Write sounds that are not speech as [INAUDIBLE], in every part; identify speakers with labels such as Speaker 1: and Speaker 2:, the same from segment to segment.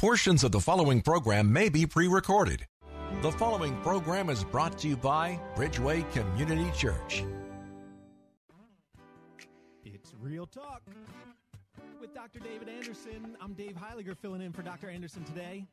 Speaker 1: Portions of the following program may be pre recorded. The following program is brought to you by Bridgeway Community Church.
Speaker 2: It's Real Talk with Dr. David Anderson. I'm Dave Heiliger filling in for Dr. Anderson today.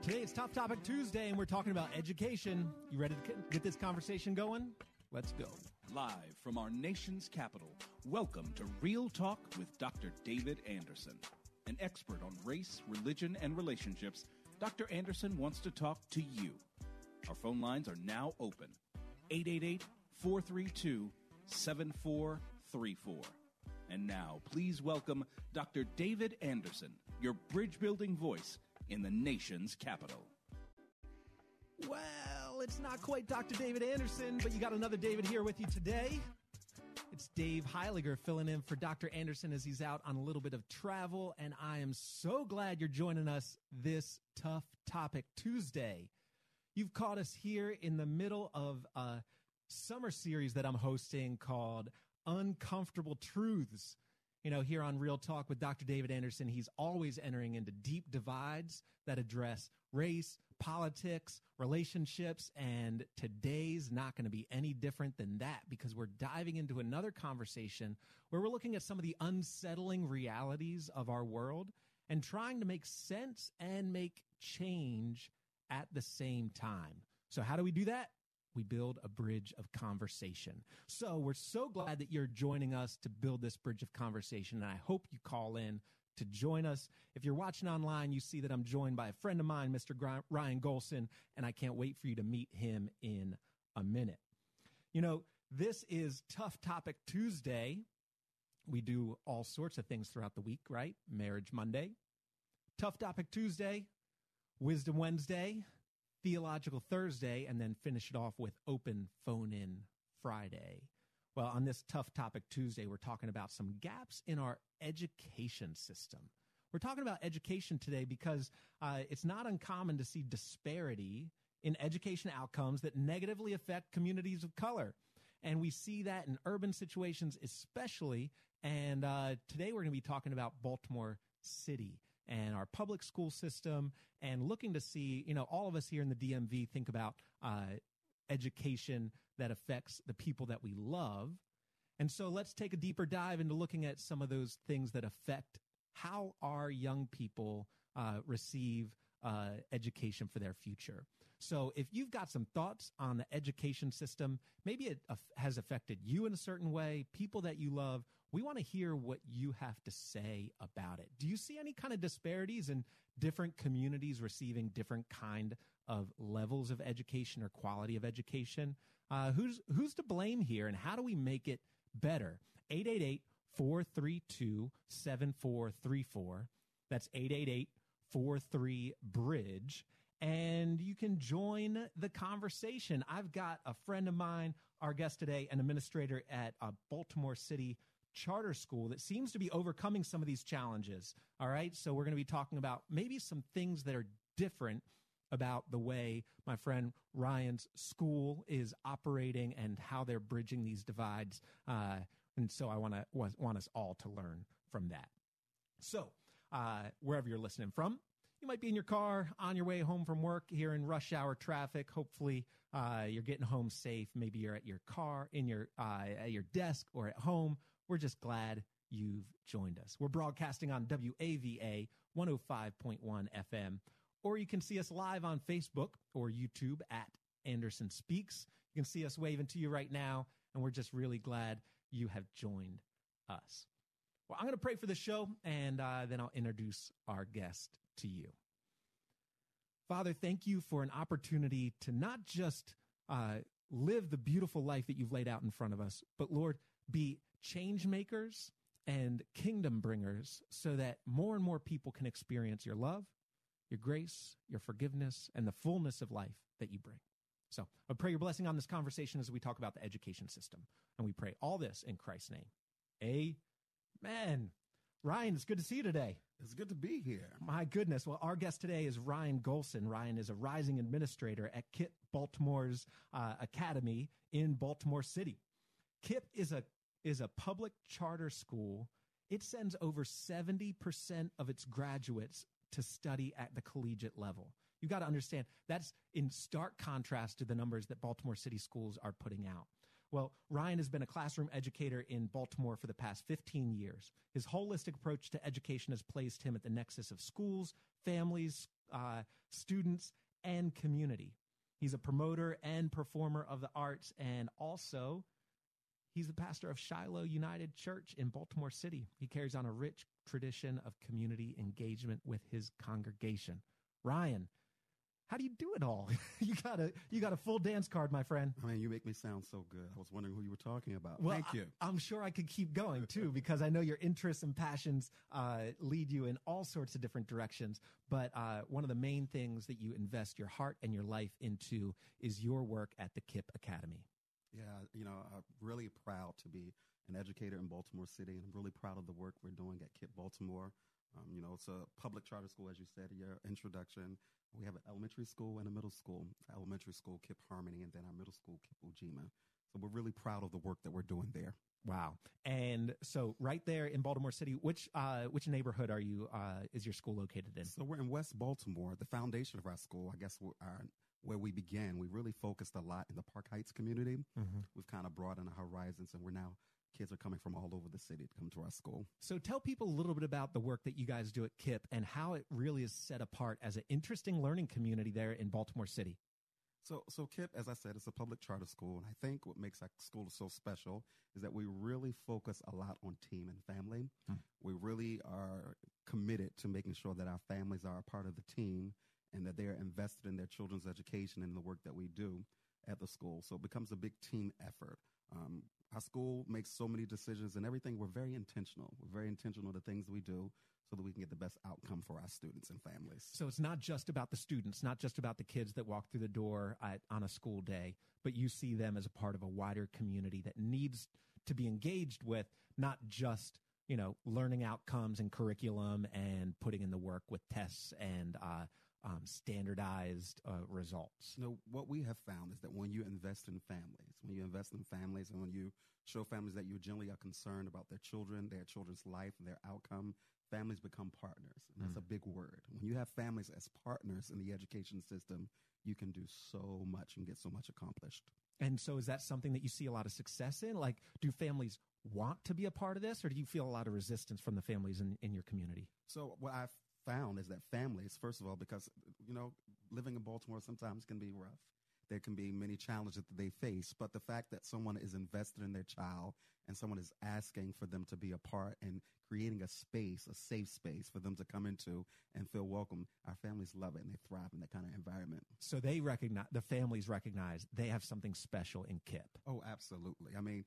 Speaker 2: Today it's Tough Topic Tuesday and we're talking about education. You ready to get this conversation going? Let's go.
Speaker 3: Live from our nation's capital, welcome to Real Talk with Dr. David Anderson. An expert on race, religion, and relationships, Dr. Anderson wants to talk to you. Our phone lines are now open 888 432 7434. And now, please welcome Dr. David Anderson, your bridge building voice in the nation's capital.
Speaker 2: Well, it's not quite Dr. David Anderson, but you got another David here with you today. It's Dave Heiliger filling in for Dr. Anderson as he's out on a little bit of travel, and I am so glad you're joining us this Tough Topic Tuesday. You've caught us here in the middle of a summer series that I'm hosting called Uncomfortable Truths. You know, here on Real Talk with Dr. David Anderson, he's always entering into deep divides that address race, politics, relationships, and today's not going to be any different than that because we're diving into another conversation where we're looking at some of the unsettling realities of our world and trying to make sense and make change at the same time. So, how do we do that? We build a bridge of conversation. So, we're so glad that you're joining us to build this bridge of conversation, and I hope you call in to join us. If you're watching online, you see that I'm joined by a friend of mine, Mr. Ryan Golson, and I can't wait for you to meet him in a minute. You know, this is Tough Topic Tuesday. We do all sorts of things throughout the week, right? Marriage Monday, Tough Topic Tuesday, Wisdom Wednesday, Theological Thursday, and then finish it off with Open Phone In Friday. Well, on this Tough Topic Tuesday, we're talking about some gaps in our education system. We're talking about education today because uh, it's not uncommon to see disparity in education outcomes that negatively affect communities of color. And we see that in urban situations, especially. And uh, today we're going to be talking about Baltimore City and our public school system and looking to see, you know, all of us here in the DMV think about uh, education that affects the people that we love. And so let's take a deeper dive into looking at some of those things that affect how our young people uh, receive uh, education for their future. So if you've got some thoughts on the education system, maybe it uh, has affected you in a certain way, people that you love, we want to hear what you have to say about it. Do you see any kind of disparities in different communities receiving different kind of levels of education or quality of education? Uh, who's who's to blame here, and how do we make it better? 888 432 7434. That's 888 43 Bridge. And you can join the conversation. I've got a friend of mine, our guest today, an administrator at a Baltimore City charter school that seems to be overcoming some of these challenges. All right. So we're going to be talking about maybe some things that are different about the way my friend Ryan's school is operating and how they're bridging these divides. Uh, and so I want to want us all to learn from that. So uh, wherever you're listening from, you might be in your car on your way home from work here in rush hour traffic. Hopefully, uh, you're getting home safe. Maybe you're at your car, in your uh, at your desk, or at home. We're just glad you've joined us. We're broadcasting on WAVA 105.1 FM or you can see us live on Facebook or YouTube at Anderson Speaks. You can see us waving to you right now, and we're just really glad you have joined us. Well, I'm going to pray for the show, and uh, then I'll introduce our guest to you. Father, thank you for an opportunity to not just uh, live the beautiful life that you've laid out in front of us, but Lord, be change makers and kingdom bringers so that more and more people can experience your love, your grace, your forgiveness, and the fullness of life that you bring. So I pray your blessing on this conversation as we talk about the education system. And we pray all this in Christ's name. Amen. Ryan, it's good to see you today.
Speaker 4: It's good to be here.
Speaker 2: My goodness. Well, our guest today is Ryan Golson. Ryan is a rising administrator at KIPP Baltimore's uh, Academy in Baltimore City. KIPP is a is a public charter school. It sends over 70% of its graduates to study at the collegiate level. You got to understand that's in stark contrast to the numbers that Baltimore City schools are putting out. Well, Ryan has been a classroom educator in Baltimore for the past 15 years. His holistic approach to education has placed him at the nexus of schools, families, uh, students, and community. He's a promoter and performer of the arts, and also he's the pastor of Shiloh United Church in Baltimore City. He carries on a rich tradition of community engagement with his congregation. Ryan, how do you do it all? [LAUGHS] you got a you got a full dance card, my friend.
Speaker 4: I mean, you make me sound so good. I was wondering who you were talking about.
Speaker 2: Well,
Speaker 4: Thank you.
Speaker 2: I, am sure I could keep going too [LAUGHS] because I know your interests and passions uh, lead you in all sorts of different directions. But uh, one of the main things that you invest your heart and your life into is your work at the KIPP Academy.
Speaker 4: Yeah, you know, I'm really proud to be an educator in Baltimore City, and I'm really proud of the work we're doing at KIPP Baltimore. Um, you know, it's a public charter school, as you said in your introduction. We have an elementary school and a middle school. Elementary school, KIPP Harmony, and then our middle school, KIPP Ujima. So we're really proud of the work that we're doing there.
Speaker 2: Wow! And so, right there in Baltimore City, which uh, which neighborhood are you? Uh, is your school located in?
Speaker 4: So we're in West Baltimore. The foundation of our school, I guess, our where we began, we really focused a lot in the Park Heights community. Mm-hmm. We've kind of broadened our horizons, and we're now kids are coming from all over the city to come to our school.
Speaker 2: So tell people a little bit about the work that you guys do at KIPP and how it really is set apart as an interesting learning community there in Baltimore City.
Speaker 4: So, so KIPP, as I said, it's a public charter school, and I think what makes our school so special is that we really focus a lot on team and family. Hmm. We really are committed to making sure that our families are a part of the team and that they are invested in their children's education and the work that we do at the school. So it becomes a big team effort. Um, our school makes so many decisions and everything. We're very intentional. We're very intentional the things we do so that we can get the best outcome for our students and families.
Speaker 2: So it's not just about the students, not just about the kids that walk through the door at, on a school day, but you see them as a part of a wider community that needs to be engaged with not just you know learning outcomes and curriculum and putting in the work with tests and uh, um, standardized uh, results.
Speaker 4: Know, what we have found is that when you invest in families, when you invest in families, and when you show families that you generally are concerned about their children, their children's life, and their outcome, families become partners. And that's mm. a big word. When you have families as partners in the education system, you can do so much and get so much accomplished.
Speaker 2: And so, is that something that you see a lot of success in? Like, do families want to be a part of this, or do you feel a lot of resistance from the families in, in your community?
Speaker 4: So, what I've found is that families, first of all, because, you know, living in Baltimore sometimes can be rough. There can be many challenges that they face, but the fact that someone is invested in their child and someone is asking for them to be a part and creating a space, a safe space for them to come into and feel welcome, our families love it and they thrive in that kind of environment.
Speaker 2: So they recognize, the families recognize they have something special in KIPP.
Speaker 4: Oh, absolutely. I mean,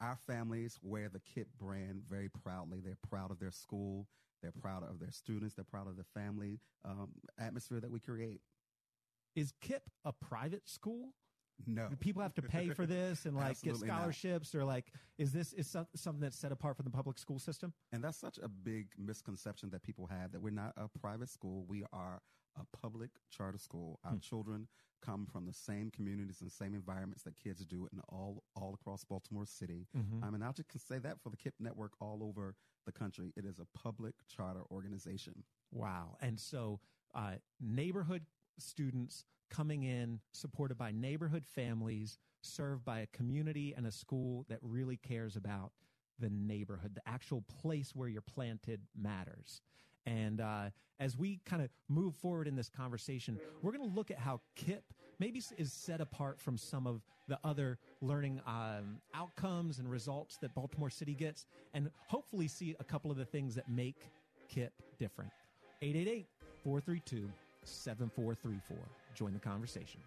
Speaker 4: our families wear the KIPP brand very proudly. They're proud of their school. They're proud of their students. They're proud of the family um, atmosphere that we create.
Speaker 2: Is KIPP a private school?
Speaker 4: No.
Speaker 2: Do people have to pay for this and like get scholarships not. or like is this is something that's set apart from the public school system?
Speaker 4: And that's such a big misconception that people have that we're not a private school. We are a public charter school. Our hmm. children come from the same communities and same environments that kids do in all all across Baltimore City. Mm-hmm. I mean, I just can say that for the KIPP network all over the country. It is a public charter organization.
Speaker 2: Wow! And so, uh, neighborhood students coming in, supported by neighborhood families, served by a community and a school that really cares about the neighborhood, the actual place where you're planted matters. And uh, as we kind of move forward in this conversation, we're going to look at how KIPP maybe is set apart from some of the other learning um, outcomes and results that Baltimore City gets, and hopefully see a couple of the things that make KIPP different. 888 432 7434. Join the conversation.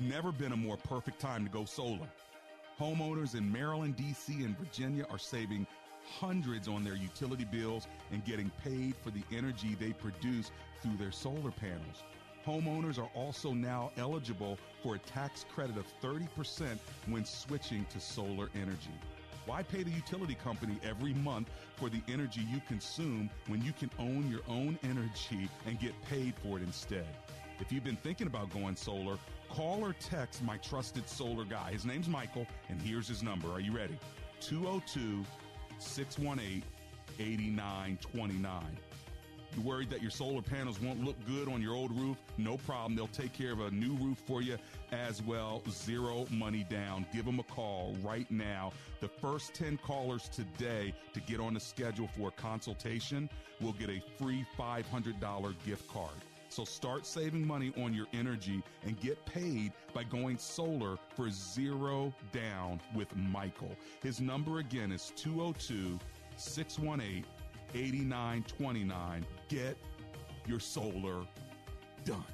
Speaker 5: Never been a more perfect time to go solar. Homeowners in Maryland, D.C., and Virginia are saving hundreds on their utility bills and getting paid for the energy they produce through their solar panels. Homeowners are also now eligible for a tax credit of 30% when switching to solar energy. Why pay the utility company every month for the energy you consume when you can own your own energy and get paid for it instead? If you've been thinking about going solar, call or text my trusted solar guy. His name's Michael, and here's his number. Are you ready? 202 618 8929. You worried that your solar panels won't look good on your old roof? No problem. They'll take care of a new roof for you as well. Zero money down. Give them a call right now. The first 10 callers today to get on the schedule for a consultation will get a free $500 gift card. So start saving money on your energy and get paid by going solar for zero down with Michael. His number again is 202 618 8929. Get your solar done.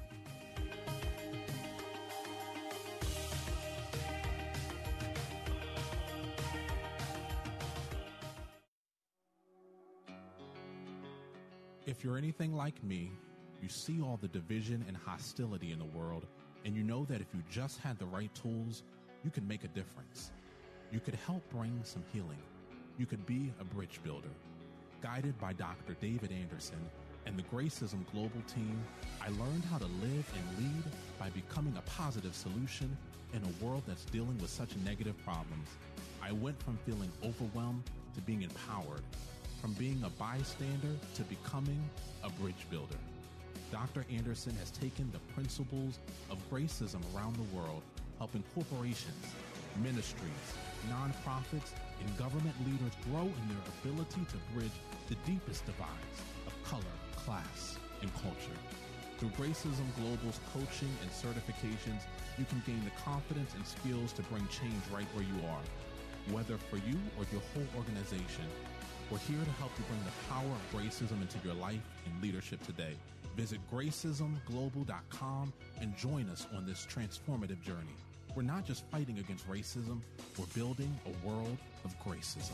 Speaker 6: If you're anything like me, you see all the division and hostility in the world, and you know that if you just had the right tools, you could make a difference. You could help bring some healing. You could be a bridge builder. Guided by Dr. David Anderson and the Gracism Global team, I learned how to live and lead by becoming a positive solution in a world that's dealing with such negative problems. I went from feeling overwhelmed to being empowered, from being a bystander to becoming a bridge builder. Dr. Anderson has taken the principles of gracism around the world, helping corporations, ministries, nonprofits, and government leaders grow in their ability to bridge the deepest divides of color, class, and culture. Through Gracism Global's coaching and certifications, you can gain the confidence and skills to bring change right where you are. Whether for you or your whole organization, we're here to help you bring the power of gracism into your life and leadership today. Visit gracismglobal.com and join us on this transformative journey. We're not just fighting against racism, we're building a world of gracism.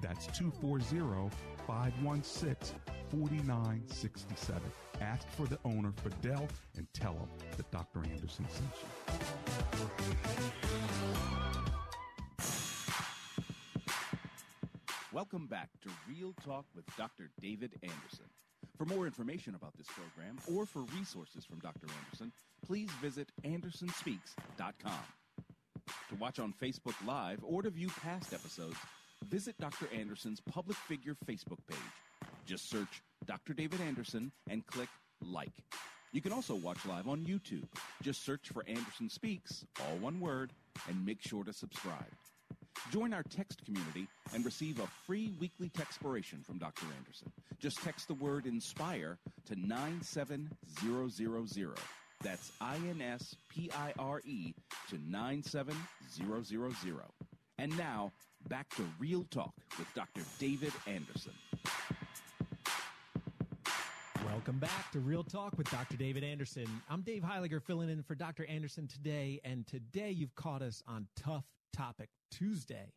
Speaker 5: That's 240 516 4967. Ask for the owner, Fidel, and tell him that Dr. Anderson sent you.
Speaker 3: Welcome back to Real Talk with Dr. David Anderson. For more information about this program or for resources from Dr. Anderson, please visit andersonspeaks.com. To watch on Facebook Live or to view past episodes, visit Dr. Anderson's public figure Facebook page. Just search Dr. David Anderson and click like. You can also watch live on YouTube. Just search for Anderson Speaks, all one word, and make sure to subscribe. Join our text community and receive a free weekly textpiration from Dr. Anderson. Just text the word INSPIRE to 97000. That's I N S P I R E to 97000. And now, back to Real Talk with Dr. David Anderson.
Speaker 2: Welcome back to Real Talk with Dr. David Anderson. I'm Dave Heiliger filling in for Dr. Anderson today, and today you've caught us on Tough Topic Tuesday.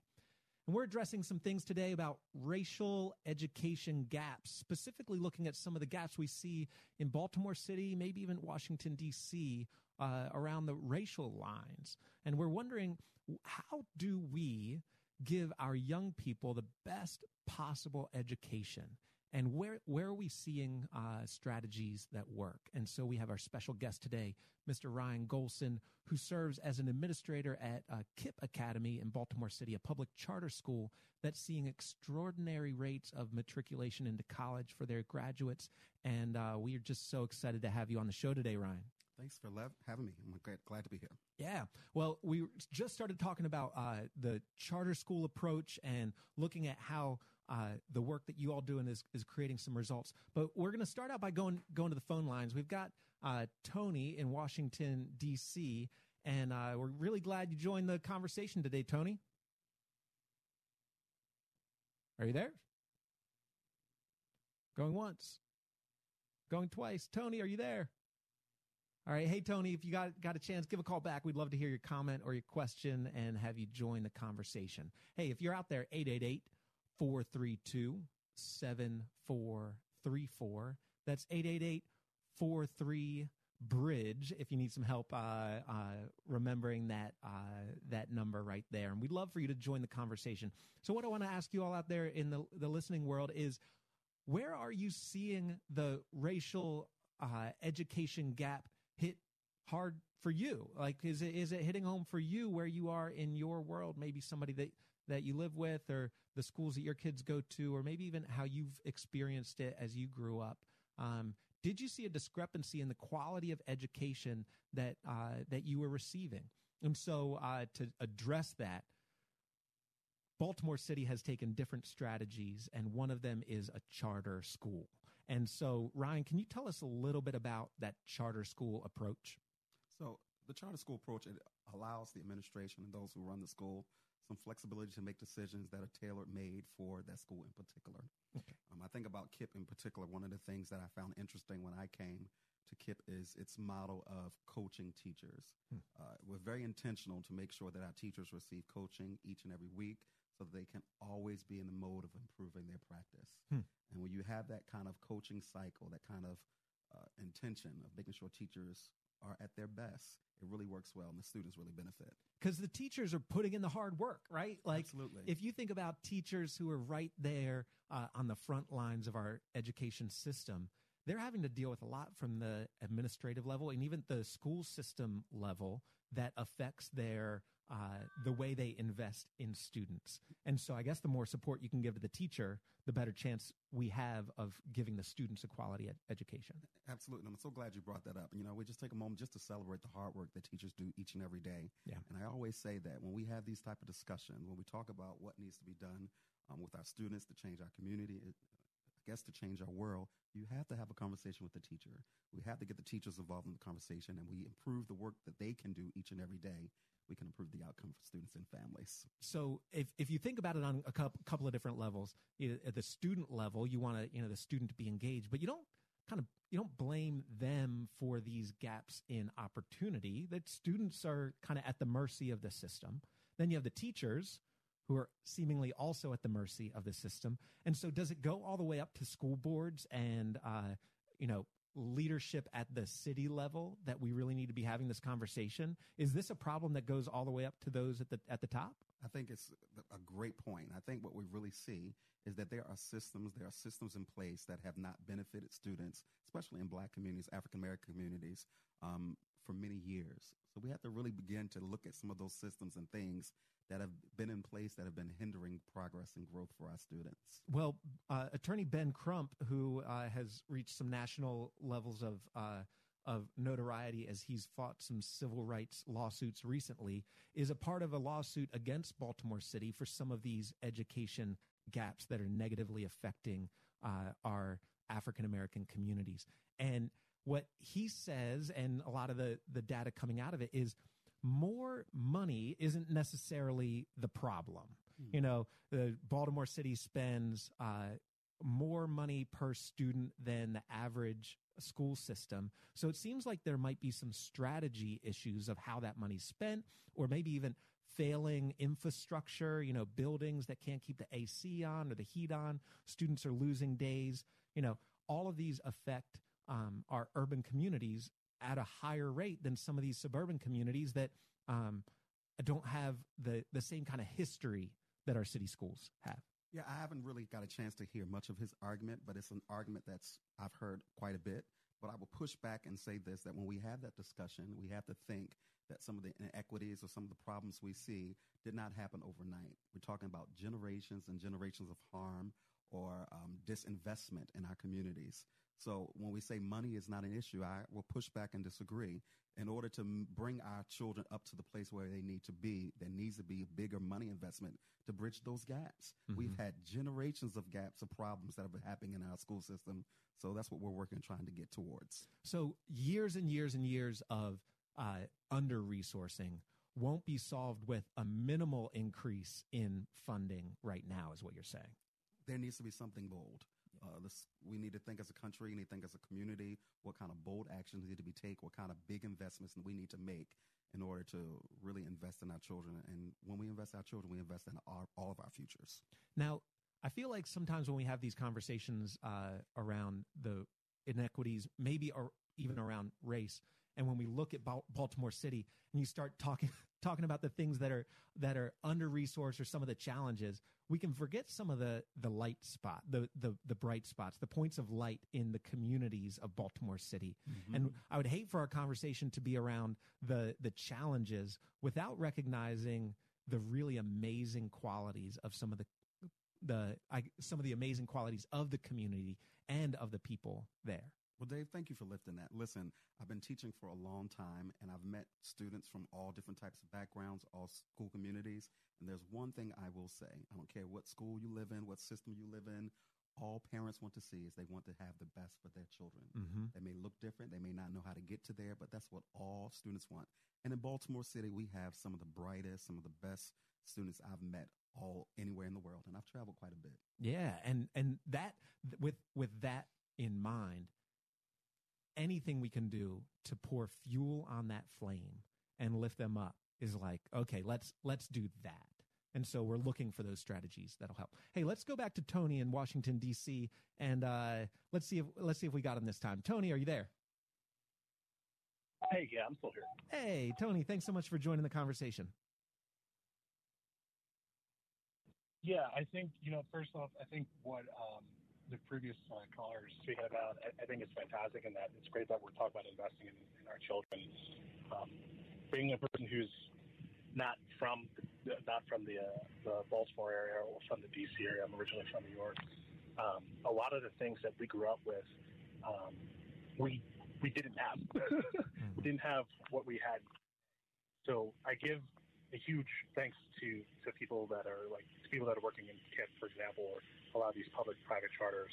Speaker 2: And we're addressing some things today about racial education gaps, specifically looking at some of the gaps we see in Baltimore City, maybe even Washington, D.C., uh, around the racial lines. And we're wondering how do we give our young people the best possible education? and where where are we seeing uh, strategies that work? And so we have our special guest today, Mr. Ryan Golson, who serves as an administrator at uh, KIPP Academy in Baltimore City, a public charter school that's seeing extraordinary rates of matriculation into college for their graduates. And uh, we are just so excited to have you on the show today, Ryan.
Speaker 4: Thanks for lev- having me. I'm glad, glad to be here.
Speaker 2: Yeah. Well, we just started talking about uh, the charter school approach and looking at how uh, the work that you all doing is, is creating some results. But we're going to start out by going going to the phone lines. We've got uh, Tony in Washington D.C. and uh, we're really glad you joined the conversation today, Tony. Are you there? Going once, going twice. Tony, are you there? All right. Hey, Tony, if you got, got a chance, give a call back. We'd love to hear your comment or your question and have you join the conversation. Hey, if you're out there, 888 432 7434. That's 888 43 Bridge if you need some help uh, uh, remembering that uh, that number right there. And we'd love for you to join the conversation. So, what I want to ask you all out there in the, the listening world is where are you seeing the racial uh, education gap hit hard for you? Like, is it is it hitting home for you where you are in your world? Maybe somebody that that you live with, or the schools that your kids go to, or maybe even how you've experienced it as you grew up. Um, did you see a discrepancy in the quality of education that uh, that you were receiving? And so, uh, to address that, Baltimore City has taken different strategies, and one of them is a charter school. And so, Ryan, can you tell us a little bit about that charter school approach?
Speaker 4: So, the charter school approach it allows the administration and those who run the school some flexibility to make decisions that are tailored made for that school in particular. Okay. Um, I think about KIPP in particular. One of the things that I found interesting when I came to KIPP is its model of coaching teachers. Hmm. Uh, we're very intentional to make sure that our teachers receive coaching each and every week so they can always be in the mode of improving their practice. Hmm. And when you have that kind of coaching cycle, that kind of uh, intention of making sure teachers are at their best, it really works well and the students really benefit.
Speaker 2: Because the teachers are putting in the hard work, right? Like,
Speaker 4: Absolutely.
Speaker 2: if you think about teachers who are right there uh, on the front lines of our education system, they're having to deal with a lot from the administrative level and even the school system level that affects their uh, the way they invest in students. And so I guess the more support you can give to the teacher, the better chance we have of giving the students a quality ed- education.
Speaker 4: Absolutely. And I'm so glad you brought that up. You know, we just take a moment just to celebrate the hard work that teachers do each and every day.
Speaker 2: Yeah.
Speaker 4: And I always say that when we have these type of discussions, when we talk about what needs to be done um, with our students to change our community, guess to change our world, you have to have a conversation with the teacher. We have to get the teachers involved in the conversation and we improve the work that they can do each and every day we can improve the outcome for students and families.
Speaker 2: So if, if you think about it on a couple of different levels, at the student level, you want to, you know, the student to be engaged, but you don't kind of, you don't blame them for these gaps in opportunity that students are kind of at the mercy of the system. Then you have the teachers who are seemingly also at the mercy of the system. And so does it go all the way up to school boards and, uh, you know, leadership at the city level that we really need to be having this conversation? Is this a problem that goes all the way up to those at the at the top?
Speaker 4: I think it's a great point. I think what we really see is that there are systems, there are systems in place that have not benefited students, especially in black communities, African American communities, um, for many years. So we have to really begin to look at some of those systems and things that have been in place that have been hindering progress and growth for our students?
Speaker 2: Well, uh, Attorney Ben Crump, who uh, has reached some national levels of uh, of notoriety as he's fought some civil rights lawsuits recently, is a part of a lawsuit against Baltimore City for some of these education gaps that are negatively affecting uh, our African American communities. And what he says, and a lot of the the data coming out of it is more money isn't necessarily the problem. Mm. You know, the Baltimore City spends uh, more money per student than the average school system. So it seems like there might be some strategy issues of how that money's spent, or maybe even failing infrastructure, you know, buildings that can't keep the AC on or the heat on. Students are losing days. You know, all of these affect um, our urban communities at a higher rate than some of these suburban communities that um, don't have the the same kind of history that our city schools have.
Speaker 4: Yeah, I haven't really got a chance to hear much of his argument, but it's an argument that's I've heard quite a bit. But I will push back and say this that when we have that discussion, we have to think that some of the inequities or some of the problems we see did not happen overnight. We're talking about generations and generations of harm or um, disinvestment in our communities. So when we say money is not an issue, I will push back and disagree. In order to m- bring our children up to the place where they need to be, there needs to be a bigger money investment to bridge those gaps.
Speaker 2: Mm-hmm.
Speaker 4: We've had generations of gaps of problems that have been happening in our school system. So that's what we're working trying to get towards.
Speaker 2: So years and years and years of uh, under resourcing won't be solved with a minimal increase in funding right now, is what you're saying.
Speaker 4: There needs to be something bold. Uh, this, we need to think as a country, we need to think as a community, what kind of bold actions need to be taken, what kind of big investments we need to make in order to really invest in our children. And when we invest in our children, we invest in our, all of our futures.
Speaker 2: Now, I feel like sometimes when we have these conversations uh, around the inequities, maybe or even around race, and when we look at Baltimore City and you start talking [LAUGHS] talking about the things that are that are under resourced or some of the challenges, we can forget some of the the light spot, the the the bright spots, the points of light in the communities of Baltimore City. Mm-hmm. And I would hate for our conversation to be around the the challenges without recognizing the really amazing qualities of some of the the I, some of the amazing qualities of the community and of the people there.
Speaker 4: Well, Dave, thank you for lifting that. Listen, I've been teaching for a long time and I've met students from all different types of backgrounds, all school communities. And there's one thing I will say I don't care what school you live in, what system you live in, all parents want to see is they want to have the best for their children.
Speaker 2: Mm-hmm.
Speaker 4: They may look different, they may not know how to get to there, but that's what all students want. And in Baltimore City, we have some of the brightest, some of the best students I've met all anywhere in the world. And I've traveled quite a bit.
Speaker 2: Yeah, and and that with with that in mind, anything we can do to pour fuel on that flame and lift them up is like, okay, let's let's do that. And so we're looking for those strategies that'll help. Hey, let's go back to Tony in Washington D.C. and uh, let's see if let's see if we got him this time. Tony, are you there?
Speaker 7: Hey, yeah, I'm still here.
Speaker 2: Hey, Tony, thanks so much for joining the conversation.
Speaker 7: Yeah, I think you know. First off, I think what um, the previous uh, caller is speaking about, I, I think it's fantastic, and that it's great that we're talking about investing in, in our children. Um, being a person who's not from not from the uh, the Baltimore area or from the DC area, I'm originally from New York. Um, a lot of the things that we grew up with, um, we we didn't have. [LAUGHS] we didn't have what we had. So I give a huge thanks to, to people that are like to people that are working in KIPP, for example, or a lot of these public-private charters,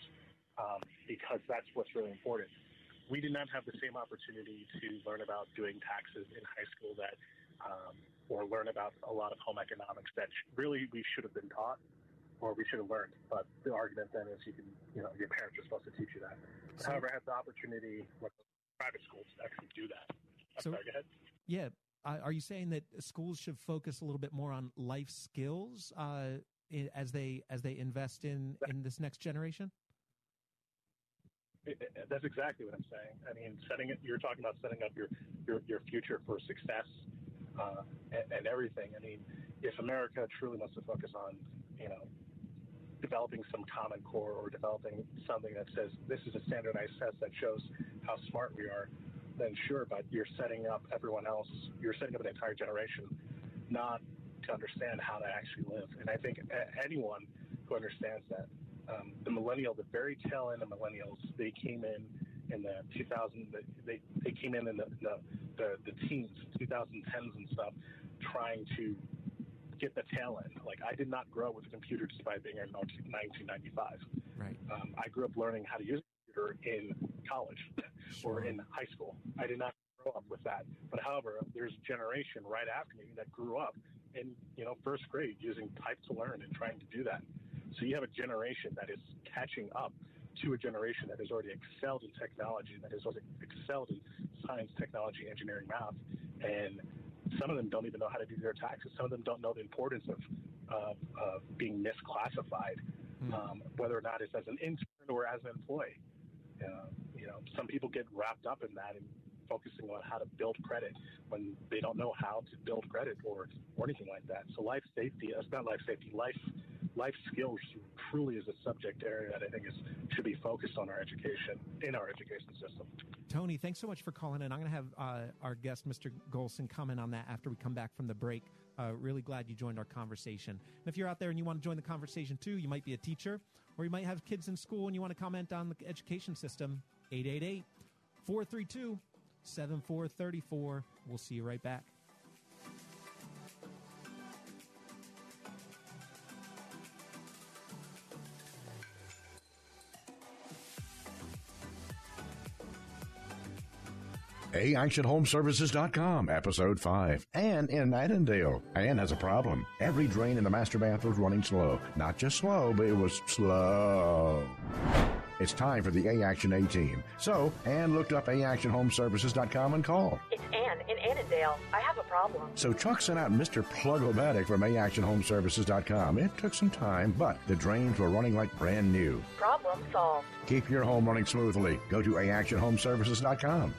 Speaker 7: um, because that's what's really important. We did not have the same opportunity to learn about doing taxes in high school that, um, or learn about a lot of home economics that sh- really we should have been taught, or we should have learned. But the argument then is you can, you know, your parents are supposed to teach you that.
Speaker 2: So-
Speaker 7: However, I had the opportunity with private schools to actually do that. I'm
Speaker 2: So-
Speaker 7: sorry, go ahead.
Speaker 2: Yeah, uh, are you saying that schools should focus a little bit more on life skills uh, as they as they invest in in this next generation?
Speaker 7: That's exactly what I'm saying. I mean, setting it. You're talking about setting up your your, your future for success uh, and, and everything. I mean, if America truly wants to focus on, you know, developing some common core or developing something that says this is a standardized test that shows how smart we are, then sure. But you're setting up everyone else. You're setting up an entire generation, not to understand how to actually live. And I think anyone who understands that um, the millennial, the very tail end of millennials, they came in in the 2000, they they came in in the the, the, the teens, 2010s and stuff, trying to get the tail end. Like I did not grow up with a computer despite being in 1995.
Speaker 2: Right.
Speaker 7: Um, I grew up learning how to use a computer in college [LAUGHS] or in high school. I did not grow up with that. But however, there's a generation right after me that grew up in you know first grade using type to learn and trying to do that. So you have a generation that is catching up to a generation that has already excelled in technology, that has already excelled in science, technology, engineering, math, and some of them don't even know how to do their taxes. Some of them don't know the importance of of, of being misclassified, um, whether or not it's as an intern or as an employee. Uh, know, some people get wrapped up in that and focusing on how to build credit when they don't know how to build credit or or anything like that. So life safety, it's not life safety, life life skills truly is a subject area that I think is should be focused on our education in our education system.
Speaker 2: Tony, thanks so much for calling in. I'm going to have uh, our guest, Mr. Golson, comment on that after we come back from the break. Uh, really glad you joined our conversation. And if you're out there and you want to join the conversation too, you might be a teacher or you might have kids in school and you want to comment on the education system. 888 432 7434. We'll see you right back.
Speaker 8: AActionHomeservices.com, Episode 5. Ann in Annandale. Ann has a problem. Every drain in the master bath was running slow. Not just slow, but it was slow. It's time for the A Action A team. So, Ann looked up AActionHomeservices.com and called.
Speaker 9: It's Ann in Annandale. I have a problem.
Speaker 8: So Chuck sent out Mr. Plugomatic from AActionHomeservices.com. It took some time, but the drains were running like brand new.
Speaker 9: Problem solved.
Speaker 8: Keep your home running smoothly. Go to AActionHomeservices.com.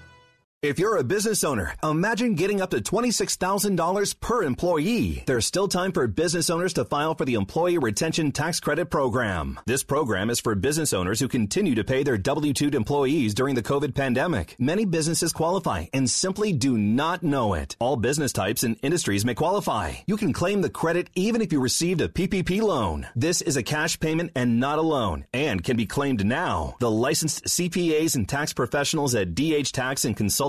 Speaker 10: If you're a business owner, imagine getting up to $26,000 per employee. There's still time for business owners to file for the Employee Retention Tax Credit Program. This program is for business owners who continue to pay their W-2 employees during the COVID pandemic. Many businesses qualify and simply do not know it. All business types and industries may qualify. You can claim the credit even if you received a PPP loan. This is a cash payment and not a loan and can be claimed now. The licensed CPAs and tax professionals at DH Tax and Consulting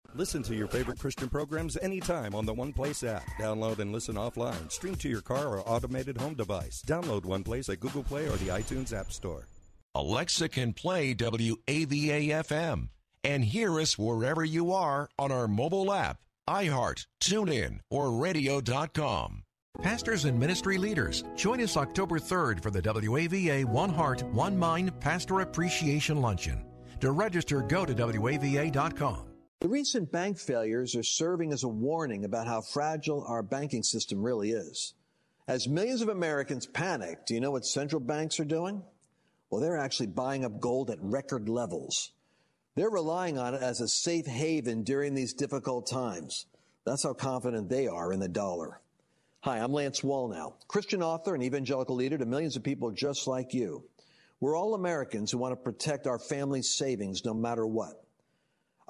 Speaker 11: Listen to your favorite Christian programs anytime on the One Place app. Download and listen offline. Stream to your car or automated home device. Download One Place at Google Play or the iTunes App Store.
Speaker 1: Alexa can play WAVA FM and hear us wherever you are on our mobile app, iHeart, TuneIn, or radio.com. Pastors and ministry leaders, join us October 3rd for the WAVA One Heart, One Mind Pastor Appreciation Luncheon. To register, go to WAVA.com.
Speaker 12: The recent bank failures are serving as a warning about how fragile our banking system really is. As millions of Americans panic, do you know what central banks are doing? Well, they're actually buying up gold at record levels. They're relying on it as a safe haven during these difficult times. That's how confident they are in the dollar. Hi, I'm Lance Wallnau, Christian author and evangelical leader to millions of people just like you. We're all Americans who want to protect our family's savings no matter what.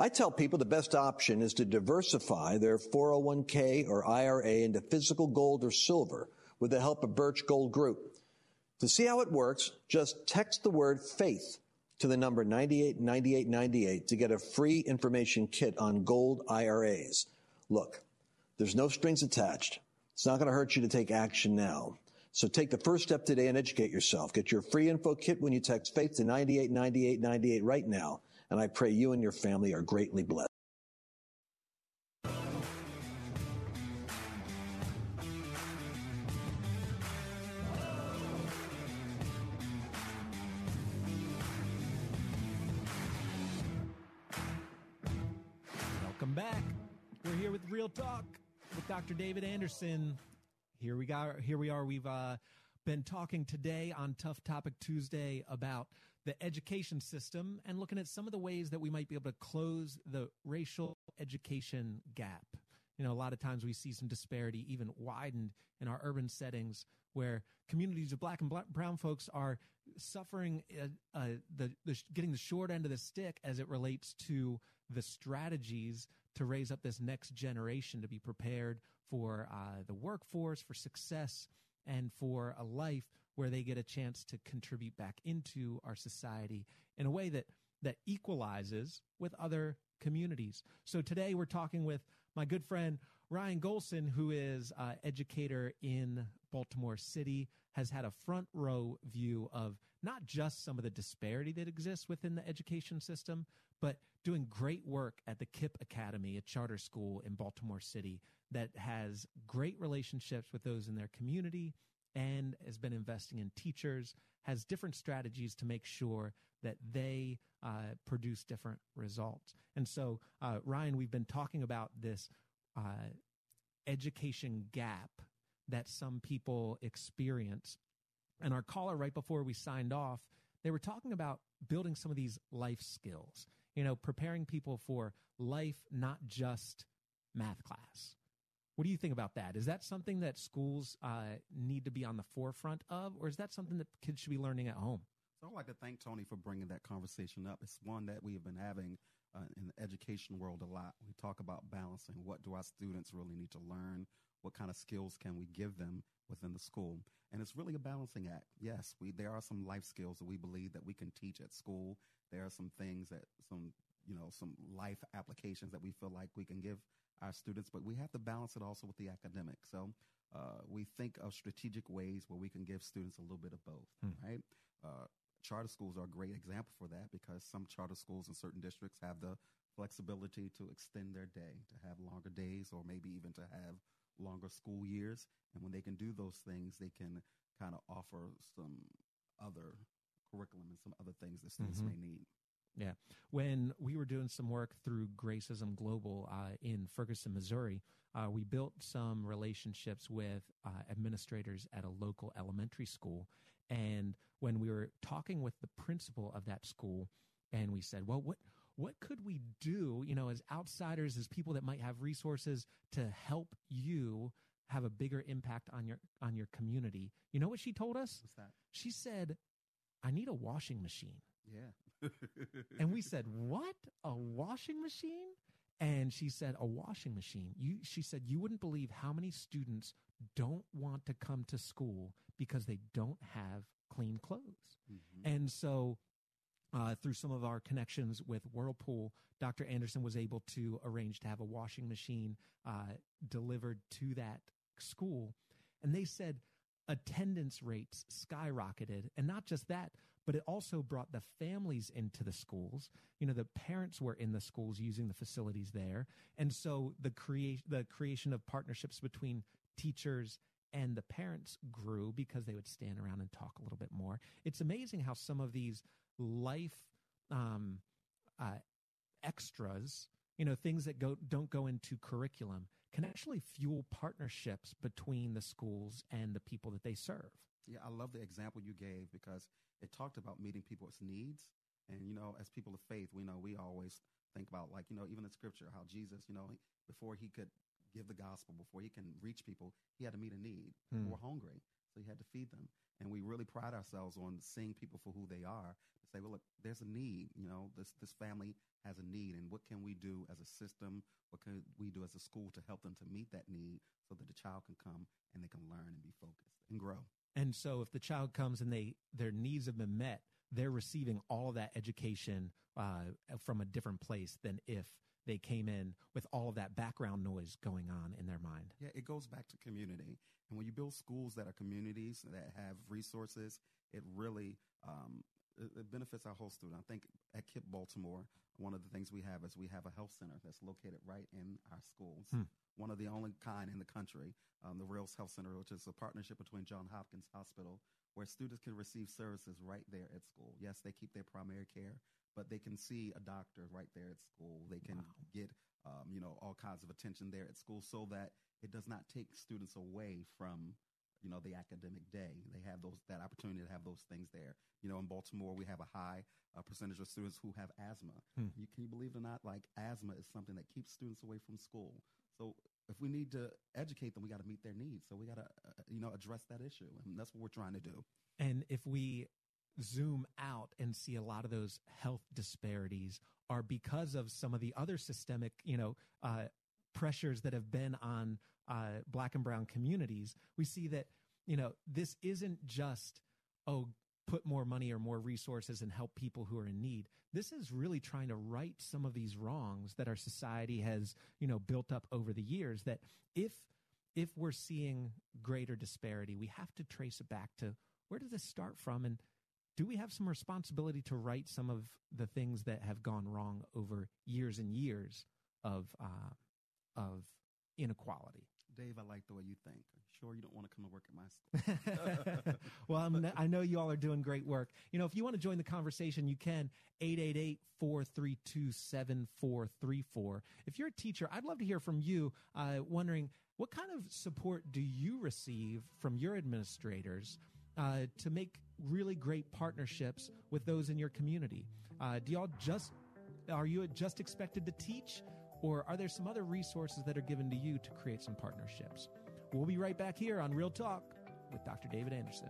Speaker 12: I tell people the best option is to diversify their 401k or IRA into physical gold or silver with the help of Birch Gold Group. To see how it works, just text the word faith to the number 989898 to get a free information kit on gold IRAs. Look, there's no strings attached. It's not going to hurt you to take action now. So take the first step today and educate yourself. Get your free info kit when you text faith to 989898 right now. And I pray you and your family are greatly blessed.
Speaker 2: Welcome back. We're here with Real Talk with Dr. David Anderson. Here we got. Here we are. We've uh, been talking today on Tough Topic Tuesday about the education system and looking at some of the ways that we might be able to close the racial education gap. You know, a lot of times we see some disparity even widened in our urban settings where communities of black and black, brown folks are suffering uh, uh, the, the getting the short end of the stick as it relates to the strategies to raise up this next generation to be prepared for uh, the workforce, for success, and for a life where they get a chance to contribute back into our society in a way that that equalizes with other communities. So today we're talking with my good friend Ryan Golson, who is uh, educator in Baltimore City, has had a front row view of not just some of the disparity that exists within the education system, but doing great work at the KIPP Academy, a charter school in Baltimore City that has great relationships with those in their community and has been investing in teachers, has different strategies to make sure that they uh, produce different results. And so, uh, Ryan, we've been talking about this uh, education gap that some people experience. And our caller, right before we signed off, they were talking about building some of these life skills, you know, preparing people for life, not just math class. What do you think about that? Is that something that schools uh, need to be on the forefront of, or is that something that kids should be learning at home?
Speaker 4: So I'd like to thank Tony for bringing that conversation up. It's one that we have been having uh, in the education world a lot. We talk about balancing. What do our students really need to learn? What kind of skills can we give them within the school? And it's really a balancing act. Yes, we there are some life skills that we believe that we can teach at school. There are some things that some you know some life applications that we feel like we can give our students, but we have to balance it also with the academic. So uh, we think of strategic ways where we can give students a little bit of both, hmm. right? Uh, charter schools are a great example for that because some charter schools in certain districts have the flexibility to extend their day, to have longer days, or maybe even to have longer school years. And when they can do those things, they can kind of offer some other curriculum and some other things that students mm-hmm. may need.
Speaker 2: Yeah. When we were doing some work through Gracism Global uh, in Ferguson, Missouri, uh, we built some relationships with uh, administrators at a local elementary school. And when we were talking with the principal of that school, and we said, well, what, what could we do, you know, as outsiders, as people that might have resources to help you have a bigger impact on your on your community? You know what she told us?
Speaker 4: What's that?
Speaker 2: She said, I need a washing machine.
Speaker 4: Yeah.
Speaker 2: And we said, "What? A washing machine?" And she said, "A washing machine." You she said, "You wouldn't believe how many students don't want to come to school because they don't have clean clothes." Mm-hmm. And so uh, through some of our connections with Whirlpool, Dr. Anderson was able to arrange to have a washing machine uh, delivered to that school. And they said attendance rates skyrocketed. And not just that, but it also brought the families into the schools. You know, the parents were in the schools using the facilities there. And so the create the creation of partnerships between teachers and the parents grew because they would stand around and talk a little bit more. It's amazing how some of these life um, uh, extras, you know, things that go don't go into curriculum, can actually fuel partnerships between the schools and the people that they serve.
Speaker 4: Yeah, I love the example you gave because it talked about meeting people's needs. And, you know, as people of faith, we know we always think about, like, you know, even in scripture, how Jesus, you know, before he could give the gospel, before he can reach people, he had to meet a need. Hmm. People were hungry, so he had to feed them. And we really pride ourselves on seeing people for who they are to say, well, look, there's a need. You know, this, this family has a need. And what can we do as a system? What can we do as a school to help them to meet that need so that the child can come and they can learn and be focused and grow?
Speaker 2: And so if the child comes and they their needs have been met, they're receiving all of that education uh, from a different place than if they came in with all of that background noise going on in their mind.
Speaker 4: Yeah, it goes back to community. And when you build schools that are communities that have resources, it really um, it, benefits our whole student. I think at KIPP Baltimore, one of the things we have is we have a health center that's located right in our schools. Hmm one of the only kind in the country, um, the Rales Health Center, which is a partnership between John Hopkins Hospital, where students can receive services right there at school. Yes, they keep their primary care, but they can see a doctor right there at school. They can wow. get, um, you know, all kinds of attention there at school so that it does not take students away from you know the academic day they have those that opportunity to have those things there you know in baltimore we have a high uh, percentage of students who have asthma hmm. you, can you believe it or not like asthma is something that keeps students away from school so if we need to educate them, we got to meet their needs. So we got to, uh, you know, address that issue, and that's what we're trying to do.
Speaker 2: And if we zoom out and see a lot of those health disparities are because of some of the other systemic, you know, uh, pressures that have been on uh, black and brown communities, we see that, you know, this isn't just, oh, put more money or more resources and help people who are in need. This is really trying to right some of these wrongs that our society has, you know, built up over the years that if if we're seeing greater disparity, we have to trace it back to where did this start from and do we have some responsibility to right some of the things that have gone wrong over years and years of uh, of inequality?
Speaker 4: Dave, I like the way you think. Sure, you don't want to come and work at my
Speaker 2: school. [LAUGHS] well, I'm, i know you all are doing great work. You know, if you want to join the conversation, you can 888 432 7434. If you're a teacher, I'd love to hear from you, uh, wondering what kind of support do you receive from your administrators uh, to make really great partnerships with those in your community? Uh, do y'all just, are you just expected to teach? Or are there some other resources that are given to you to create some partnerships? We'll be right back here on Real Talk with Dr. David Anderson.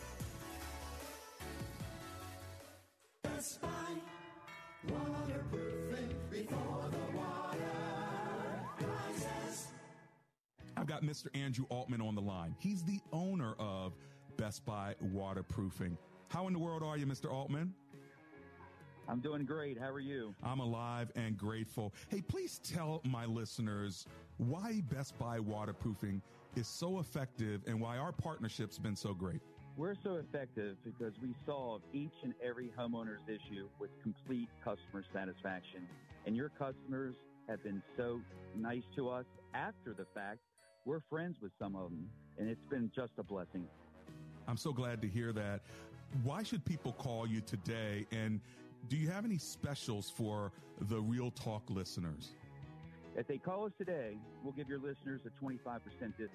Speaker 5: Waterproofing before the water I've got Mr. Andrew Altman on the line. He's the owner of Best Buy Waterproofing. How in the world are you, Mr. Altman?
Speaker 13: I'm doing great. How are you?
Speaker 5: I'm alive and grateful. Hey, please tell my listeners why Best Buy Waterproofing is so effective and why our partnership's been so great.
Speaker 13: We're so effective because we solve each and every homeowner's issue with complete customer satisfaction. And your customers have been so nice to us after the fact. We're friends with some of them, and it's been just a blessing.
Speaker 5: I'm so glad to hear that. Why should people call you today? And do you have any specials for the Real Talk listeners?
Speaker 13: If they call us today, we'll give your listeners a 25% discount.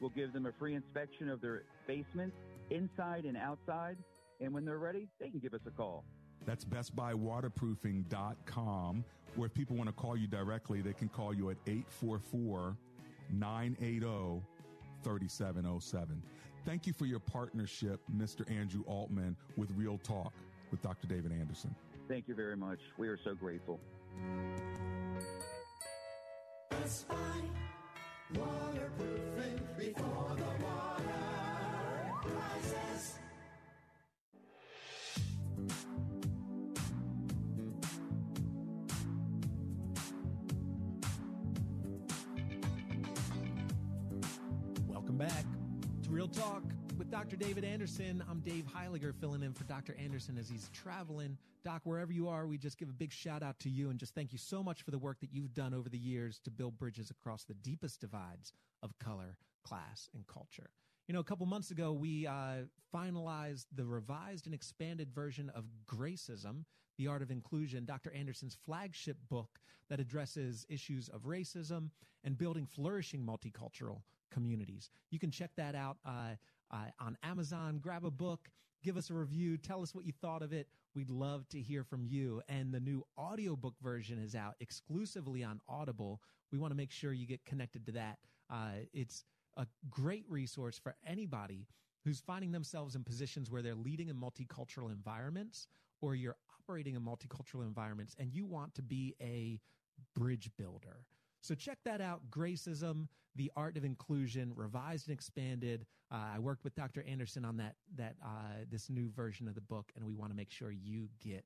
Speaker 13: We'll give them a free inspection of their basement inside and outside. And when they're ready, they can give us a call.
Speaker 5: That's bestbuywaterproofing.com. Or if people want to call you directly, they can call you at 844 980 3707. Thank you for your partnership, Mr. Andrew Altman, with Real Talk with Dr. David Anderson.
Speaker 13: Thank you very much. We are so grateful. Best Buy waterproofing before the
Speaker 2: Real Talk with Dr. David Anderson. I'm Dave Heiliger filling in for Dr. Anderson as he's traveling. Doc, wherever you are, we just give a big shout out to you and just thank you so much for the work that you've done over the years to build bridges across the deepest divides of color, class, and culture. You know, a couple months ago, we uh, finalized the revised and expanded version of Gracism, The Art of Inclusion, Dr. Anderson's flagship book that addresses issues of racism and building flourishing multicultural communities. You can check that out uh, uh, on Amazon. Grab a book, give us a review, tell us what you thought of it. We'd love to hear from you. And the new audiobook version is out exclusively on Audible. We want to make sure you get connected to that. Uh, it's a great resource for anybody who's finding themselves in positions where they're leading in multicultural environments or you're operating in multicultural environments and you want to be a bridge builder. So check that out. Gracism, the art of inclusion, revised and expanded. Uh, I worked with Dr. Anderson on that that uh, this new version of the book, and we want to make sure you get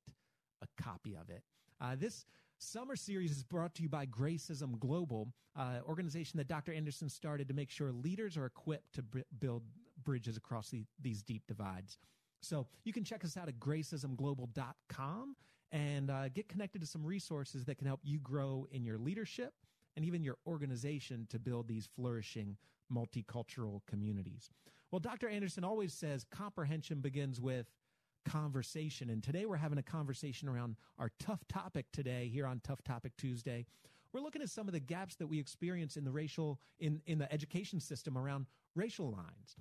Speaker 2: a copy of it. Uh, this summer series is brought to you by Gracism Global, uh, organization that Dr. Anderson started to make sure leaders are equipped to b- build bridges across the, these deep divides. So you can check us out at gracismglobal.com and uh, get connected to some resources that can help you grow in your leadership and even your organization to build these flourishing multicultural communities. Well, Dr. Anderson always says comprehension begins with conversation. And today we're having a conversation around our tough topic today here on Tough Topic Tuesday. We're looking at some of the gaps that we experience in the racial, in, in the education system around racial lines.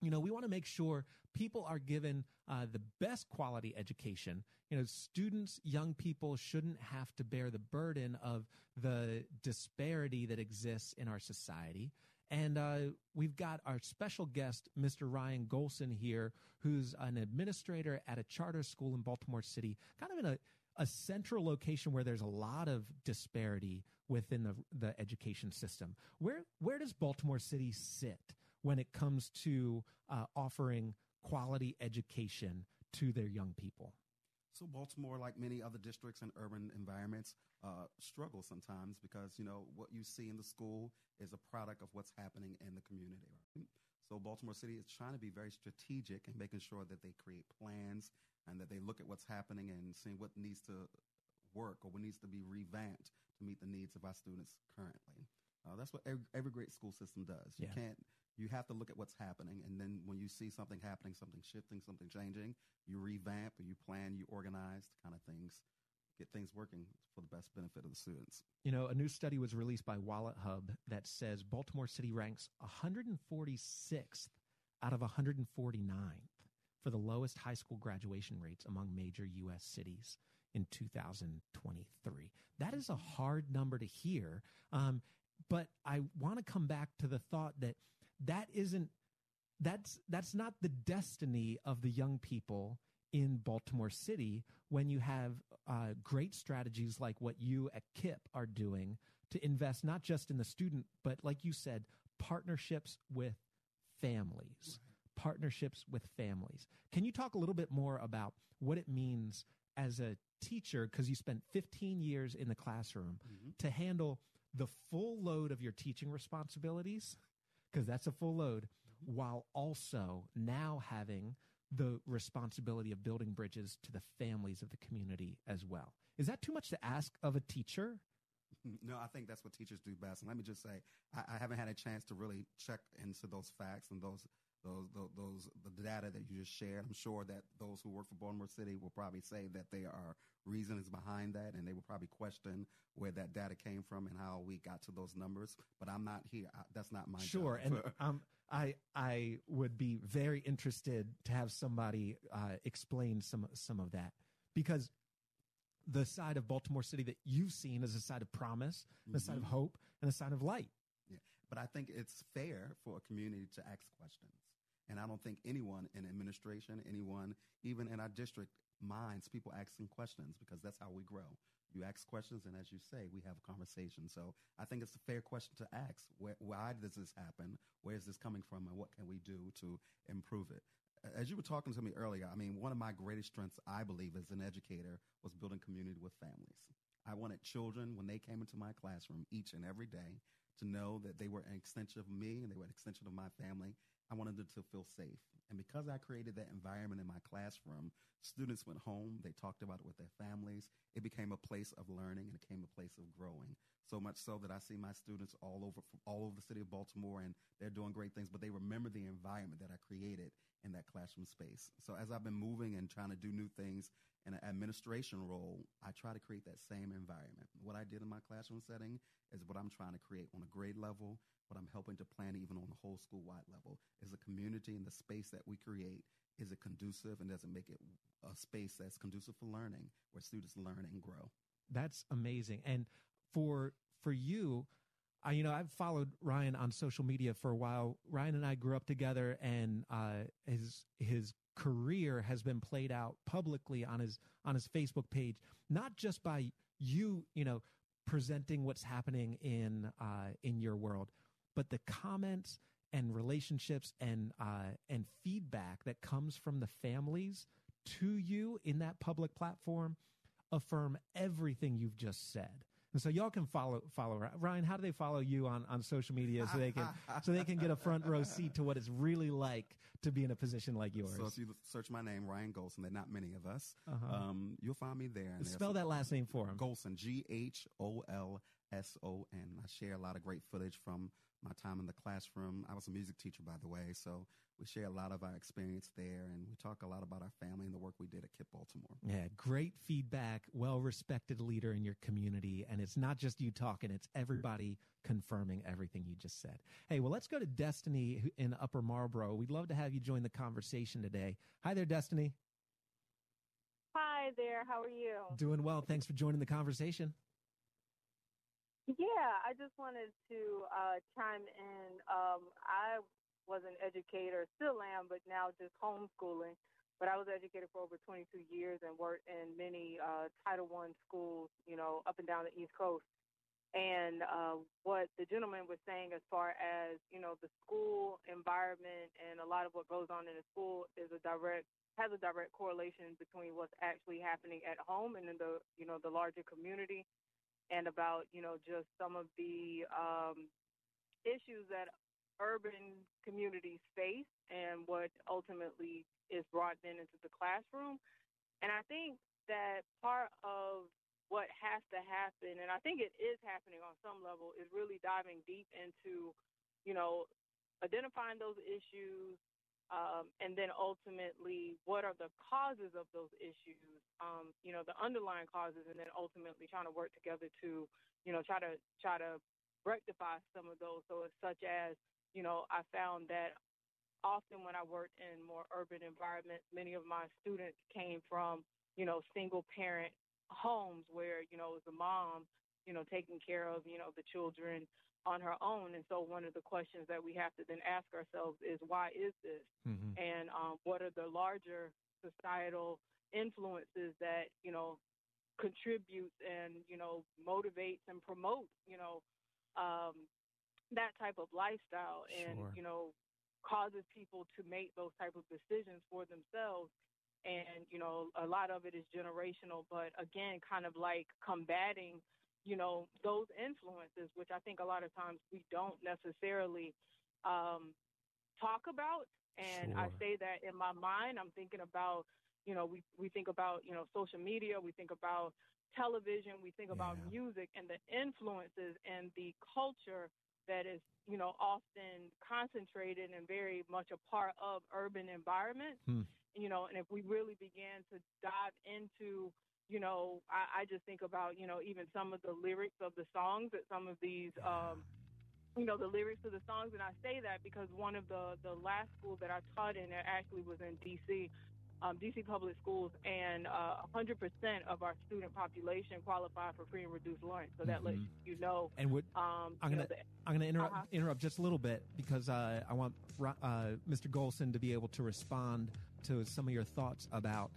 Speaker 2: you know, we want to make sure people are given uh, the best quality education. You know, students, young people shouldn't have to bear the burden of the disparity that exists in our society. And uh, we've got our special guest, Mr. Ryan Gholson, here, who's an administrator at a charter school in Baltimore City, kind of in a, a central location where there's a lot of disparity within the, the education system. Where, where does Baltimore City sit when it comes to uh, offering quality education to their young people?
Speaker 4: So Baltimore, like many other districts and urban environments, uh, struggle sometimes because you know what you see in the school is a product of what's happening in the community. Right? So Baltimore City is trying to be very strategic and making sure that they create plans and that they look at what's happening and seeing what needs to work or what needs to be revamped to meet the needs of our students currently. Uh, that's what every, every, great school system does. You yeah. can't you have to look at what's happening and then when you see something happening something shifting something changing you revamp you plan you organize the kind of things get things working for the best benefit of the students.
Speaker 2: You know a new study was released by WalletHub that says baltimore city ranks 146th out of 149th for the lowest high school graduation rates among major us cities in 2023 that is a hard number to hear um, but i want to come back to the thought that that isn't that's that's not the destiny of the young people in Baltimore City when you have uh, great strategies like what you at KIPP are doing to invest not just in the student, but like you said, partnerships with families. Right. Partnerships with families. Can you talk a little bit more about what it means as a teacher, because you spent 15 years in the classroom, mm-hmm. to handle the full load of your teaching responsibilities because that's a full load, while also now having the responsibility of building bridges to the families of the community as well. Is that too much to ask of a teacher?
Speaker 4: Mm, no, I think that's what teachers do best. And let me just say, I, I haven't had a chance to really check into those facts and those those, those, those the data that you just shared. I'm sure that those who work for Baltimore City will probably say that there are reasons behind that, and they will probably question where that data came from and how we got to those numbers. But I'm not here. I, that's not my
Speaker 2: sure.
Speaker 4: and [LAUGHS]
Speaker 2: um, I I would be very interested to have somebody uh, explain some some of that because the side of Baltimore City that you've seen is a side of promise, mm-hmm. a side of mm-hmm. hope, and a side of light.
Speaker 4: Yeah, but I think it's fair for a community to ask questions. And I don't think anyone in administration, anyone even in our district minds people asking questions because that's how we grow. You ask questions, and as you say, we have a conversation. So I think it's a fair question to ask. Where, why does this happen? Where is this coming from? And what can we do to improve it? As you were talking to me earlier, I mean, one of my greatest strengths, I believe, as an educator, was building community with families. I wanted children, when they came into my classroom each and every day, to know that they were an extension of me and they were an extension of my family I wanted them to feel safe. And because I created that environment in my classroom, students went home, they talked about it with their families. It became a place of learning and it became a place of growing. So much so that I see my students all over all over the city of Baltimore and they're doing great things, but they remember the environment that I created in that classroom space. So as I've been moving and trying to do new things in an administration role, I try to create that same environment. What I did in my classroom setting is what I'm trying to create on a grade level what I'm helping to plan even on the whole school wide level is the community and the space that we create. Is it conducive and does it make it a space that's conducive for learning where students learn and grow?
Speaker 2: That's amazing. And for for you, I, you know, I've followed Ryan on social media for a while. Ryan and I grew up together, and uh, his his career has been played out publicly on his on his Facebook page, not just by you, you know, presenting what's happening in uh, in your world, but the comments and relationships and uh, and feedback that comes from the families to you in that public platform affirm everything you've just said. And so y'all can follow follow Ryan. How do they follow you on, on social media so they can so they can get a front row seat to what it's really like to be in a position like yours?
Speaker 4: So if you search my name, Ryan Gholson, there are not many of us. Uh-huh. Um, you'll find me there.
Speaker 2: Spell that last name for him.
Speaker 4: Gholson, G H O L S O N. I share a lot of great footage from my time in the classroom. I was a music teacher, by the way, so we share a lot of our experience there, and we talk a lot about our family and the work we did at KIPP Baltimore.
Speaker 2: Yeah, great feedback, well respected leader in your community. And it's not just you talking, it's everybody confirming everything you just said. Hey, well, let's go to Destiny in Upper Marlboro. We'd love to have you join the conversation today. Hi there, Destiny.
Speaker 14: Hi there. How are you?
Speaker 2: Doing well. Thanks for joining the conversation.
Speaker 14: Yeah, I just wanted to uh, chime in. Um, I was an educator, still am, but now just homeschooling. But I was educated for over 22 years and worked in many uh, Title I schools, you know, up and down the East Coast. And uh, what the gentleman was saying, as far as you know, the school environment and a lot of what goes on in the school is a direct has a direct correlation between what's actually happening at home and in the you know the larger community and about you know just some of the um, issues that urban communities face and what ultimately is brought then into the classroom. And I think that part of what has to happen, and I think it is happening on some level, is really diving deep into, you know, identifying those issues, um, and then ultimately what are the causes of those issues? Um, you know the underlying causes and then ultimately trying to work together to you know try to try to rectify some of those. So such as you know i found that often when i worked in more urban environments many of my students came from you know single parent homes where you know it was a mom you know taking care of you know the children on her own. And so one of the questions that we have to then ask ourselves is why is this? Mm-hmm. And um, what are the larger societal influences that, you know, contribute and, you know, motivates and promote, you know, um, that type of lifestyle and, sure. you know, causes people to make those type of decisions for themselves and you know a lot of it is generational but again kind of like combating you know, those influences, which I think a lot of times we don't necessarily um, talk about. And sure. I say that in my mind, I'm thinking about, you know, we, we think about, you know, social media, we think about television, we think yeah. about music and the influences and the culture that is, you know, often concentrated and very much a part of urban environments. Hmm. You know, and if we really began to dive into you know, I, I just think about, you know, even some of the lyrics of the songs that some of these, um, you know, the lyrics of the songs. And I say that because one of the, the last schools that I taught in actually was in D.C., um, DC public schools, and uh, 100% of our student population qualify for free and reduced lunch. So that mm-hmm. lets you know.
Speaker 2: And what, um, I'm going to I'm going to interrupt uh-huh. interrupt just a little bit because uh, I want uh, Mr. Gholson to be able to respond to some of your thoughts about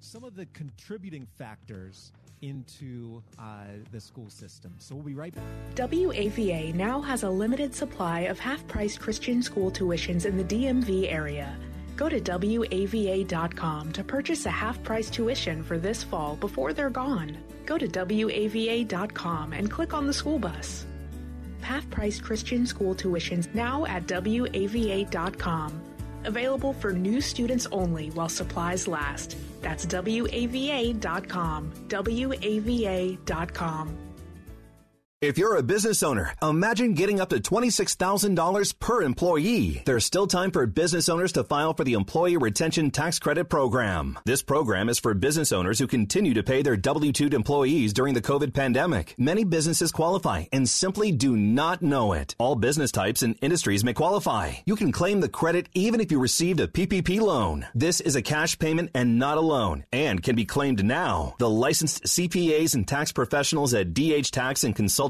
Speaker 2: some of the contributing factors into uh, the school system. So we'll be right back.
Speaker 15: WAVA now has a limited supply of half price Christian school tuitions in the DMV area. Go to WAVA.com to purchase a half price tuition for this fall before they're gone. Go to WAVA.com and click on the school bus. Half price Christian school tuitions now at WAVA.com. Available for new students only while supplies last. That's WAVA.com. WAVA.com.
Speaker 10: If you're a business owner, imagine getting up to $26,000 per employee. There's still time for business owners to file for the Employee Retention Tax Credit Program. This program is for business owners who continue to pay their W-2 employees during the COVID pandemic. Many businesses qualify and simply do not know it. All business types and industries may qualify. You can claim the credit even if you received a PPP loan. This is a cash payment and not a loan and can be claimed now. The licensed CPAs and tax professionals at DH Tax and Consulting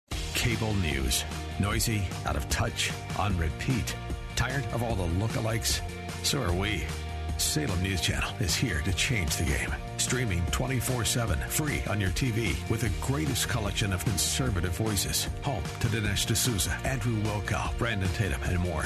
Speaker 16: Cable news. Noisy, out of touch, on repeat. Tired of all the lookalikes? So are we. Salem News Channel is here to change the game. Streaming 24 7, free on your TV, with the greatest collection of conservative voices. Home to Dinesh D'Souza, Andrew Wilkow, Brandon Tatum, and more.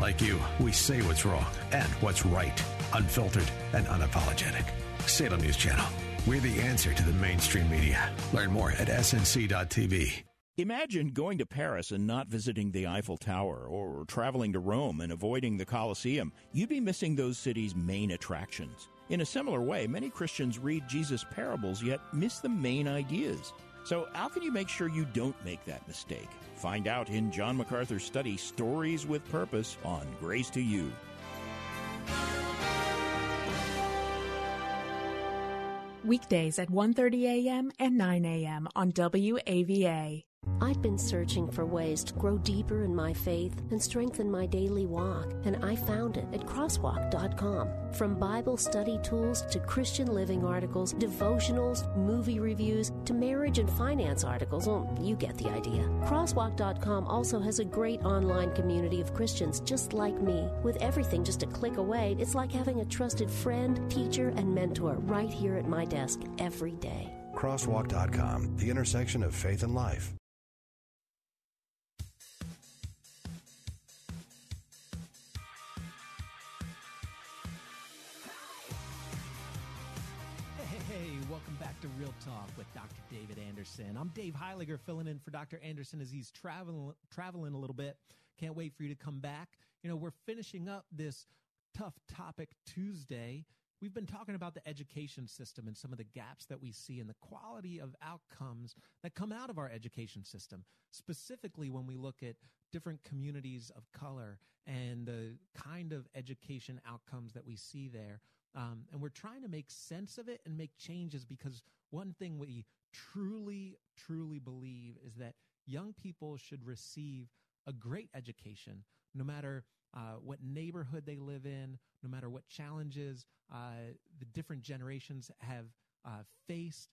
Speaker 16: Like you, we say what's wrong and what's right, unfiltered and unapologetic. Salem News Channel. We're the answer to the mainstream media. Learn more at snc.tv.
Speaker 17: Imagine going to Paris and not visiting the Eiffel Tower, or traveling to Rome and avoiding the Colosseum. You'd be missing those cities' main attractions. In a similar way, many Christians read Jesus' parables yet miss the main ideas. So, how can you make sure you don't make that mistake? Find out in John MacArthur's study, Stories with Purpose, on Grace to You.
Speaker 15: Weekdays at 1:30 a.m. and 9 a.m. on WAVA.
Speaker 18: I'd been searching for ways to grow deeper in my faith and strengthen my daily walk, and I found it at crosswalk.com. From Bible study tools to Christian living articles, devotionals, movie reviews, to marriage and finance articles, well, you get the idea. Crosswalk.com also has a great online community of Christians just like me. With everything just a click away, it's like having a trusted friend, teacher, and mentor right here at my desk every day.
Speaker 19: Crosswalk.com, the intersection of faith and life.
Speaker 2: Anderson. I'm Dave Heiliger filling in for Dr. Anderson as he's traveling traveling a little bit. Can't wait for you to come back. You know, we're finishing up this tough topic Tuesday. We've been talking about the education system and some of the gaps that we see in the quality of outcomes that come out of our education system, specifically when we look at different communities of color and the kind of education outcomes that we see there. Um, and we're trying to make sense of it and make changes because one thing we truly, truly believe is that young people should receive a great education, no matter uh, what neighborhood they live in, no matter what challenges uh, the different generations have uh, faced.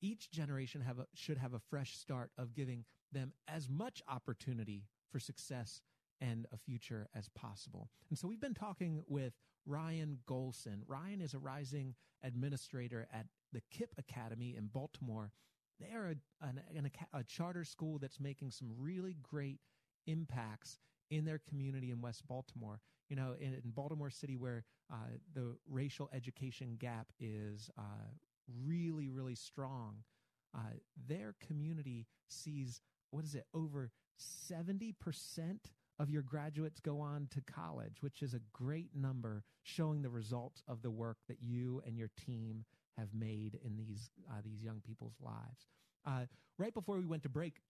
Speaker 2: Each generation have a, should have a fresh start of giving them as much opportunity for success and a future as possible. And so we've been talking with Ryan Gholson. Ryan is a rising administrator at the KIPP Academy in Baltimore. They are a, an, an, a charter school that's making some really great impacts in their community in West Baltimore. You know, in, in Baltimore City, where uh, the racial education gap is uh, really, really strong, uh, their community sees what is it over seventy percent of your graduates go on to college, which is a great number showing the results of the work that you and your team have made in these uh, these young people's lives. Uh, right before we went to break,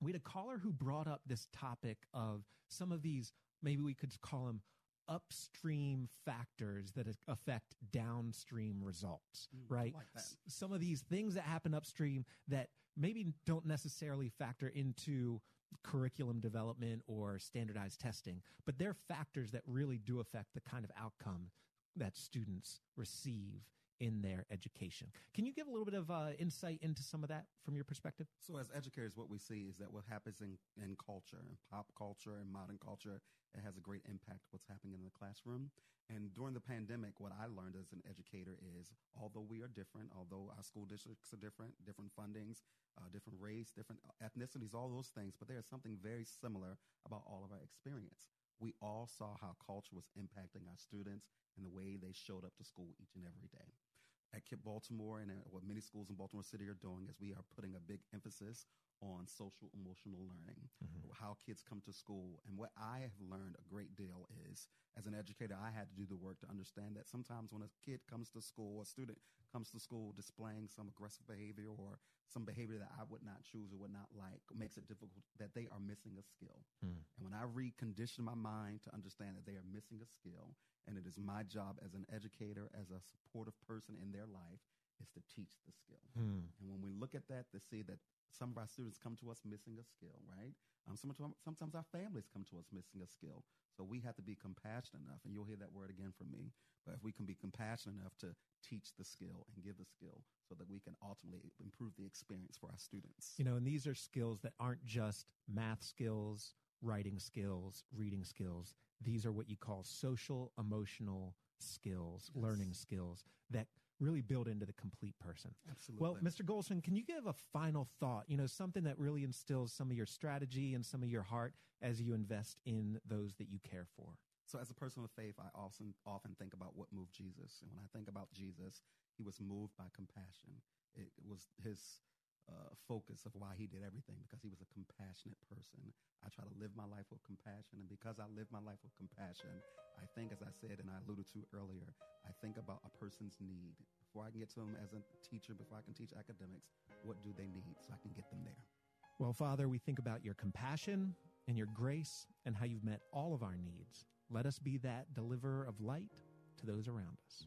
Speaker 2: we had a caller who brought up this topic of some of these maybe we could call them upstream factors that affect downstream results, mm, right?
Speaker 4: Like
Speaker 2: S- some of these things that happen upstream that maybe don't necessarily factor into curriculum development or standardized testing, but they're factors that really do affect the kind of outcome that students receive in their education. Can you give a little bit of uh, insight into some of that from your perspective?
Speaker 4: So, as educators, what we see is that what happens in, in culture, in pop culture, and modern culture, it has a great impact what's happening in the classroom. And during the pandemic, what I learned as an educator is although we are different, although our school districts are different, different fundings, uh, different race, different ethnicities, all those things, but there is something very similar about all of our experience. We all saw how culture was impacting our students and the way they showed up to school each and every day at KIPP Baltimore and what many schools in Baltimore City are doing is we are putting a big emphasis on social emotional learning, mm-hmm. how kids come to school. And what I have learned a great deal is, as an educator, I had to do the work to understand that sometimes when a kid comes to school, a student comes to school displaying some aggressive behavior or some behavior that I would not choose or would not like, makes it difficult that they are missing a skill. Mm. And when I recondition my mind to understand that they are missing a skill, and it is my job as an educator, as a supportive person in their life, is to teach the skill. Mm. And when we look at that, to see that some of our students come to us missing a skill, right? Um, sometimes, sometimes our families come to us missing a skill. So we have to be compassionate enough, and you'll hear that word again from me. But if we can be compassionate enough to teach the skill and give the skill so that we can ultimately improve the experience for our students.
Speaker 2: You know, and these are skills that aren't just math skills, writing skills, reading skills. These are what you call social emotional skills, learning skills that really build into the complete person.
Speaker 4: Absolutely.
Speaker 2: Well, Mr. Gholson, can you give a final thought? You know, something that really instills some of your strategy and some of your heart as you invest in those that you care for.
Speaker 4: So, as a person of faith, I often often think about what moved Jesus, and when I think about Jesus, he was moved by compassion. It was his uh, focus of why he did everything because he was a compassionate person. I try to live my life with compassion, and because I live my life with compassion, I think, as I said and I alluded to earlier, I think about a person's need. Before I can get to them as a teacher, before I can teach academics, what do they need so I can get them there?
Speaker 2: Well, Father, we think about your compassion and your grace and how you've met all of our needs. Let us be that deliverer of light to those around us.